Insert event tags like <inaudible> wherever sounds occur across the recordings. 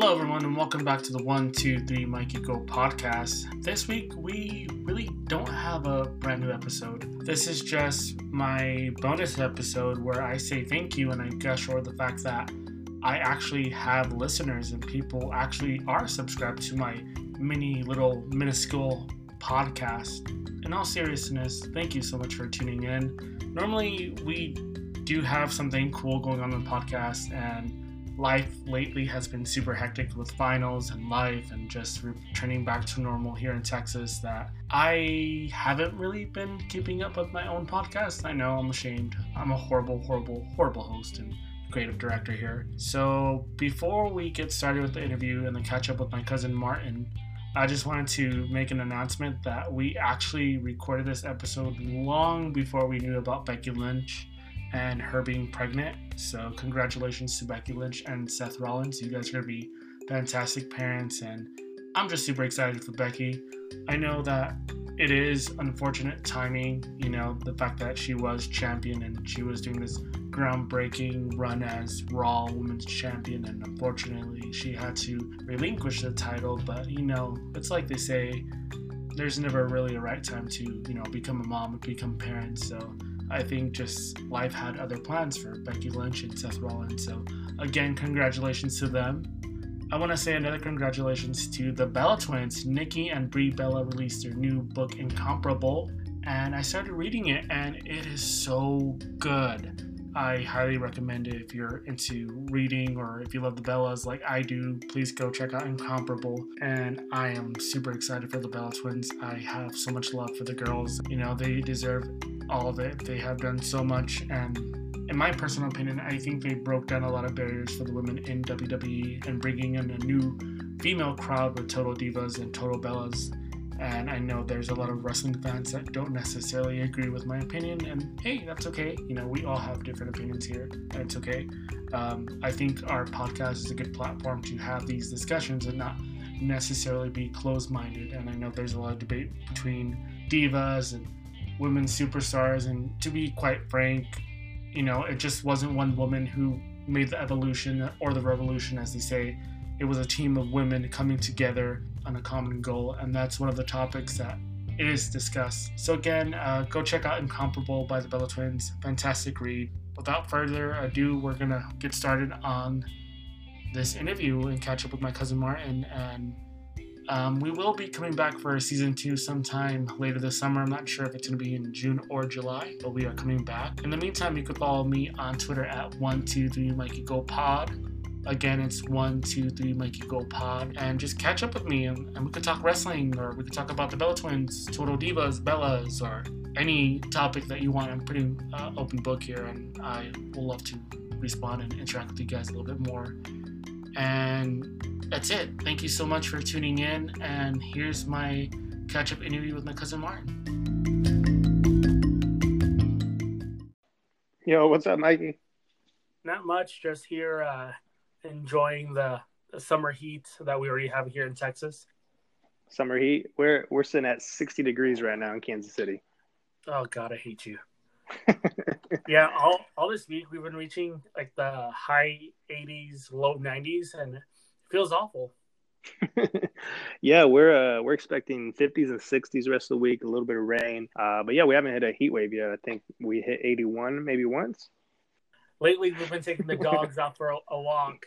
Hello, everyone, and welcome back to the One, Two, Three Mikey Go podcast. This week, we really don't have a brand new episode. This is just my bonus episode where I say thank you and I gush over the fact that I actually have listeners and people actually are subscribed to my mini little minuscule podcast. In all seriousness, thank you so much for tuning in. Normally, we do have something cool going on in the podcast, and life lately has been super hectic with finals and life and just returning back to normal here in Texas that I haven't really been keeping up with my own podcast. I know I'm ashamed. I'm a horrible, horrible, horrible host and creative director here. So before we get started with the interview and the catch up with my cousin Martin, I just wanted to make an announcement that we actually recorded this episode long before we knew about Becky Lynch and her being pregnant. So, congratulations to Becky Lynch and Seth Rollins. You guys are going to be fantastic parents, and I'm just super excited for Becky. I know that it is unfortunate timing, you know, the fact that she was champion and she was doing this groundbreaking run as Raw Women's Champion, and unfortunately, she had to relinquish the title. But, you know, it's like they say, there's never really a right time to, you know, become a mom and become parents. So, I think just life had other plans for Becky Lynch and Seth Rollins. So, again, congratulations to them. I want to say another congratulations to the Bella twins. Nikki and Brie Bella released their new book, Incomparable, and I started reading it, and it is so good. I highly recommend it if you're into reading or if you love the Bellas like I do. Please go check out Incomparable. And I am super excited for the Bella twins. I have so much love for the girls. You know, they deserve all of it. They have done so much. And in my personal opinion, I think they broke down a lot of barriers for the women in WWE and bringing in a new female crowd with Total Divas and Total Bellas and I know there's a lot of wrestling fans that don't necessarily agree with my opinion, and hey, that's okay. You know, we all have different opinions here, and it's okay. Um, I think our podcast is a good platform to have these discussions and not necessarily be closed minded. And I know there's a lot of debate between divas and women superstars, and to be quite frank, you know, it just wasn't one woman who made the evolution or the revolution, as they say. It was a team of women coming together on a common goal, and that's one of the topics that is discussed. So again, uh, go check out Incomparable by the Bella Twins. Fantastic read. Without further ado, we're gonna get started on this interview and catch up with my cousin Martin. And um, we will be coming back for season two sometime later this summer. I'm not sure if it's gonna be in June or July, but we are coming back. In the meantime, you can follow me on Twitter at one two three Mikey Go Pod. Again, it's one, two, three, Mikey Go Pod, and just catch up with me, and, and we could talk wrestling, or we could talk about the Bella Twins, Total Divas, Bellas, or any topic that you want. I'm pretty uh, open book here, and I will love to respond and interact with you guys a little bit more. And that's it. Thank you so much for tuning in, and here's my catch up interview with my cousin Martin. Yo, what's up, Mikey? Not much, just here. Uh, enjoying the, the summer heat that we already have here in Texas? Summer heat. We're we're sitting at 60 degrees right now in Kansas City. Oh God, I hate you. <laughs> yeah, all all this week we've been reaching like the high 80s, low 90s, and it feels awful. <laughs> yeah, we're uh, we're expecting 50s and 60s the rest of the week, a little bit of rain. Uh, but yeah, we haven't hit a heat wave yet. I think we hit 81 maybe once lately we've been taking the <laughs> dogs out for a, a, walk.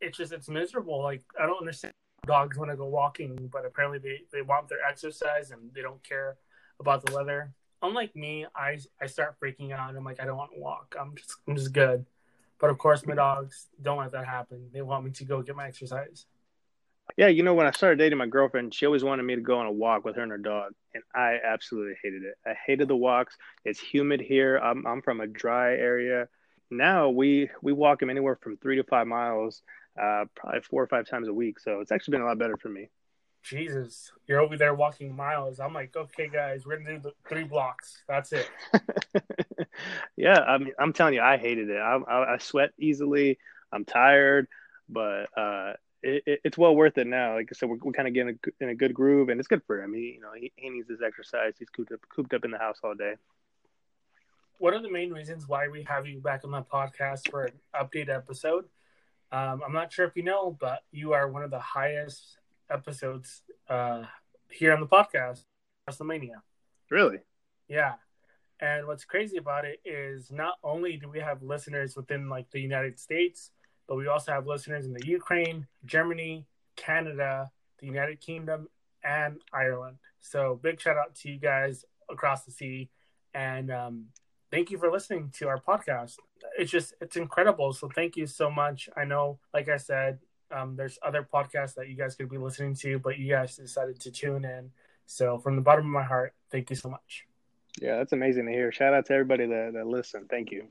It's just it's miserable. Like I don't understand dogs want to go walking, but apparently they, they want their exercise and they don't care about the weather. Unlike me, I I start freaking out. I'm like I don't want to walk. I'm just I'm just good. But of course, my dogs don't let that happen. They want me to go get my exercise. Yeah, you know, when I started dating my girlfriend, she always wanted me to go on a walk with her and her dog, and I absolutely hated it. I hated the walks. It's humid here. I'm I'm from a dry area now we we walk them anywhere from three to five miles, uh, probably four or five times a week. So it's actually been a lot better for me. Jesus, you're over there walking miles. I'm like, okay, guys, we're gonna do the three blocks. That's it. <laughs> yeah, I mean, I'm telling you, I hated it. I, I, I sweat easily. I'm tired, but uh, it, it, it's well worth it now. Like I said, we're, we're kind of getting a, in a good groove, and it's good for him. He, you know, he, he needs his exercise. He's cooped up, cooped up in the house all day one of the main reasons why we have you back on the podcast for an update episode Um, I'm not sure if you know, but you are one of the highest episodes uh, here on the podcast, WrestleMania. Really? Yeah. And what's crazy about it is not only do we have listeners within like the United States, but we also have listeners in the Ukraine, Germany, Canada, the United Kingdom, and Ireland. So big shout out to you guys across the sea, and um, thank you for listening to our podcast. It's just it's incredible. So thank you so much. I know, like I said, um, there's other podcasts that you guys could be listening to, but you guys decided to tune in. So from the bottom of my heart, thank you so much. Yeah, that's amazing to hear. Shout out to everybody that, that listened. Thank you.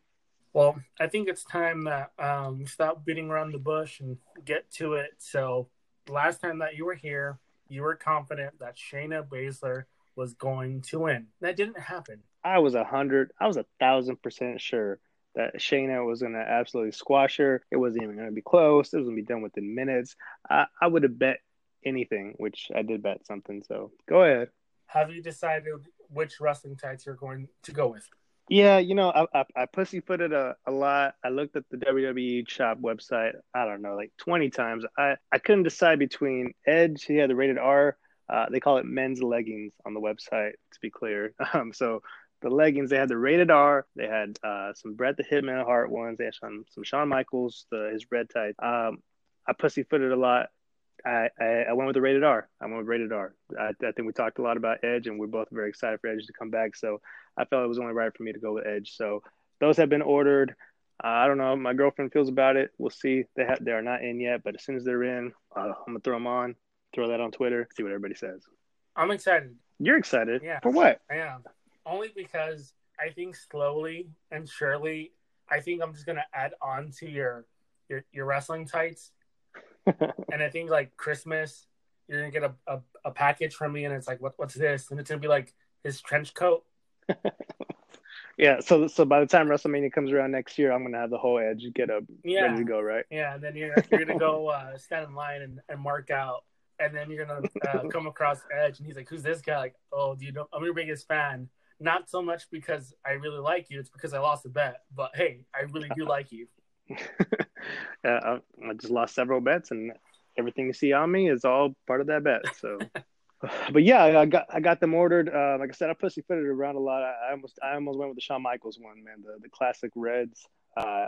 Well, I think it's time that um, we stop beating around the bush and get to it. So, last time that you were here, you were confident that Shayna Baszler was going to win. That didn't happen. I was a hundred, I was a thousand percent sure that Shayna was going to absolutely squash her. It wasn't even going to be close. It was going to be done within minutes. I, I would have bet anything, which I did bet something. So go ahead. Have you decided which wrestling tights you're going to go with? Yeah, you know, I, I, I pussyfooted a, a lot. I looked at the WWE shop website, I don't know, like 20 times. I, I couldn't decide between Edge, he had the rated R. Uh, they call it men's leggings on the website, to be clear. <laughs> Um, so the leggings, they had the rated R. They had uh, some Bret the Hitman Hart ones. They had some, some Shawn Michaels, the, his red tights. Um, I pussyfooted a lot. I, I, I, went with the rated R. I went with rated R. I, I think we talked a lot about Edge, and we're both very excited for Edge to come back. So I felt it was only right for me to go with Edge. So those have been ordered. Uh, I don't know. My girlfriend feels about it. We'll see. They have they are not in yet, but as soon as they're in, uh, I'm gonna throw them on. Throw that on Twitter. See what everybody says. I'm excited. You're excited. Yeah. For what? I am. Only because I think slowly and surely, I think I'm just gonna add on to your your, your wrestling tights <laughs> and I think like Christmas, you're gonna get a, a, a, package from me, and it's like, what, what's this? And it's gonna be like his trench coat. <laughs> yeah. So so by the time WrestleMania comes around next year, I'm gonna have the whole edge get up yeah. ready to go, right? Yeah. And then you're you're gonna go uh, stand in line and, and mark out, and then you're gonna uh, come across Edge, and he's like, who's this guy? Like, oh, do you know? I'm your biggest fan. Not so much because I really like you; it's because I lost a bet. But hey, I really do like you. <laughs> I, I just lost several bets, and everything you see on me is all part of that bet. So, <laughs> but yeah, I got I got them ordered. Uh, like I said, I pussyfooted around a lot. I, I, almost I almost went with the Shawn Michaels one, man, the the classic reds. Uh,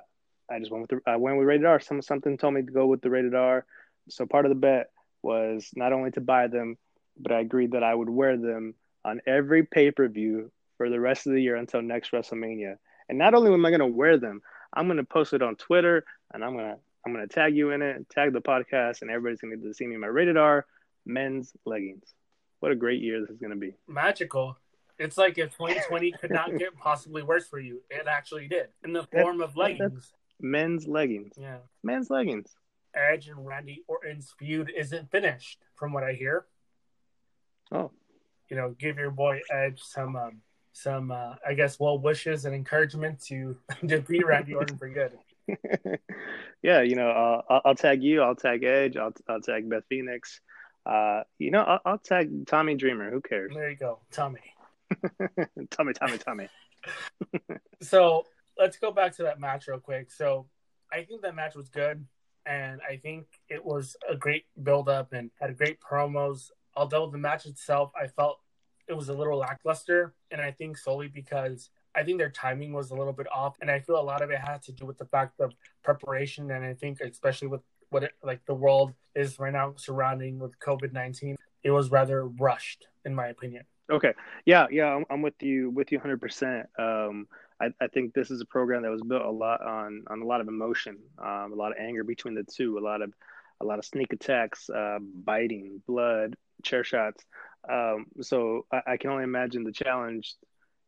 I just went with the I went with rated R. Some something told me to go with the rated R. So part of the bet was not only to buy them, but I agreed that I would wear them on every pay per view for the rest of the year until next WrestleMania. And not only am I going to wear them, I'm going to post it on Twitter and I'm going to I'm going to tag you in it, tag the podcast, and everybody's going to get to see me in my rated R men's leggings. What a great year this is going to be. Magical. It's like if 2020 could not get possibly worse for you. It actually did in the form of leggings. Men's leggings. Yeah. Men's leggings. Edge and Randy Orton's feud isn't finished, from what I hear. Oh. You know, give your boy Edge some um, some uh, I guess well wishes and encouragement to defeat Randy Orton for good. <laughs> yeah, you know, uh, I'll, I'll, tag you. I'll tag Edge. I'll, I'll tag Beth Phoenix. Uh, you know, I'll, I'll, tag Tommy Dreamer. Who cares? There you go, Tommy. <laughs> Tommy, Tommy, Tommy. <laughs> so let's go back to that match real quick. So I think that match was good, and I think it was a great build up and had great promos. Although the match itself, I felt it was a little lackluster, and I think solely because I think their timing was a little bit off, and I feel a lot of it had to do with the fact of preparation, and I think especially with what it, like the world is right now surrounding with COVID nineteen, it was rather rushed, in my opinion. Okay, yeah, yeah, I'm, I'm with you, with you 100. Um, percent I, I think this is a program that was built a lot on on a lot of emotion, um, a lot of anger between the two, a lot of a lot of sneak attacks, uh, biting, blood, chair shots. Um, so I, I, can only imagine the challenge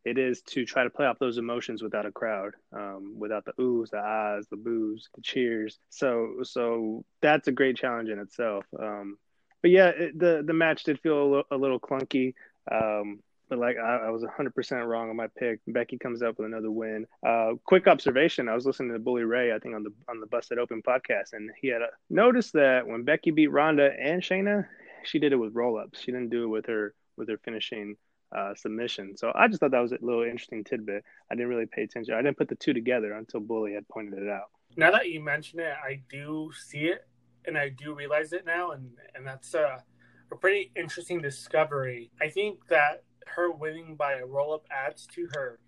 it is to try to play off those emotions without a crowd, um, without the oohs, the ahs, the boos, the cheers. So, so that's a great challenge in itself. Um, but yeah, it, the the match did feel a little, a little clunky. Um, but like I, I, was 100% wrong on my pick. Becky comes up with another win. Uh, quick observation: I was listening to Bully Ray, I think on the on the Busted Open podcast, and he had a, noticed that when Becky beat Ronda and Shayna, she did it with roll ups. She didn't do it with her with her finishing uh, submission. So I just thought that was a little interesting tidbit. I didn't really pay attention. I didn't put the two together until Bully had pointed it out. Now that you mention it, I do see it and I do realize it now, and and that's a, a pretty interesting discovery. I think that her winning by a roll up adds to her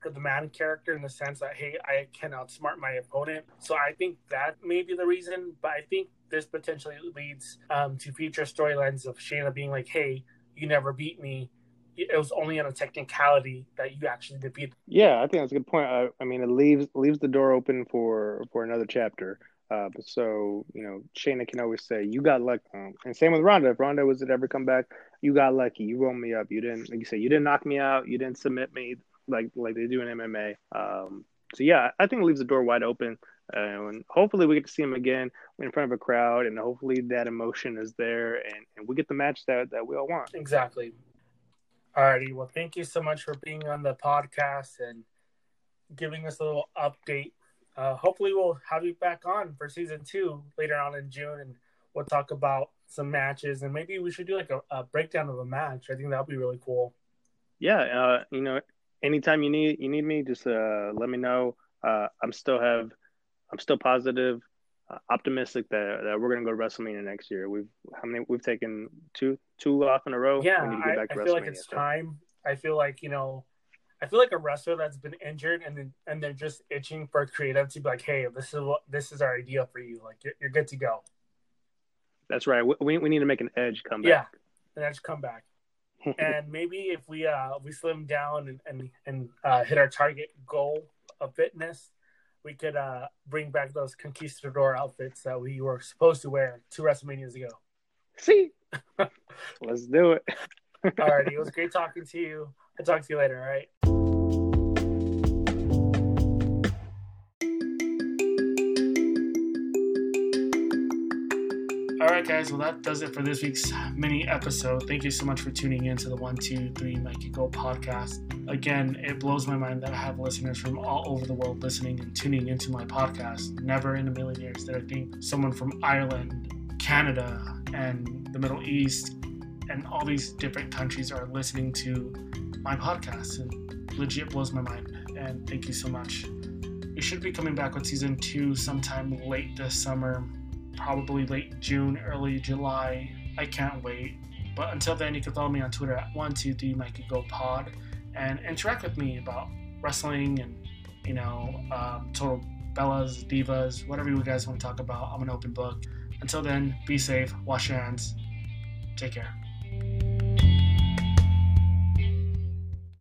her the man character in the sense that hey, I can outsmart my opponent. So I think that may be the reason, but I think this potentially leads um, to future storylines of Shayna being like, hey, you never beat me. It was only on a technicality that you actually defeated. Yeah, I think that's a good point. I, I mean, it leaves leaves the door open for for another chapter. Uh, so you know, Shayna can always say, "You got lucky," um, and same with Ronda. If Ronda was to ever come back, you got lucky. You rolled me up. You didn't, like you say, you didn't knock me out. You didn't submit me like like they do in MMA. Um, so yeah, I think it leaves the door wide open, uh, and hopefully we get to see him again in front of a crowd, and hopefully that emotion is there, and, and we get the match that that we all want. Exactly. Alrighty. Well, thank you so much for being on the podcast and giving us a little update uh, hopefully we'll have you back on for season two later on in June, and we'll talk about some matches, and maybe we should do like a, a breakdown of a match. I think that would be really cool. Yeah, uh, you know, anytime you need you need me, just uh, let me know. Uh, I'm still have, I'm still positive, uh, optimistic that, that we're gonna go to WrestleMania next year. We've how many we've taken two two off in a row. Yeah, I, I feel like it's so. time. I feel like you know I feel like a wrestler that's been injured and then and they're just itching for creative to be like, hey, this is what this is our idea for you. Like you're, you're good to go. That's right. We we need to make an edge come back. Yeah, an edge come back. <laughs> and maybe if we uh we slim down and and, and uh, hit our target goal of fitness, could uh bring back those conquistador outfits that we were supposed to wear two WrestleManias ago. See, <laughs> let's do it. Alrighty, it was <laughs> great talking to you. I'll talk to you later. All right. Right, guys. Well, that does it for this week's mini episode. Thank you so much for tuning in to the One, Two, Three Mikey Go podcast. Again, it blows my mind that I have listeners from all over the world listening and tuning into my podcast. Never in a million years did I think someone from Ireland, Canada, and the Middle East, and all these different countries are listening to my podcast and legit blows my mind. And thank you so much. We should be coming back with season two sometime late this summer, probably late June, early July. I can't wait. But until then, you can follow me on Twitter at one two three Mikey Go Pod and interact with me about wrestling and you know um, total bellas, divas, whatever you guys want to talk about. I'm an open book. Until then, be safe, wash your hands, take care.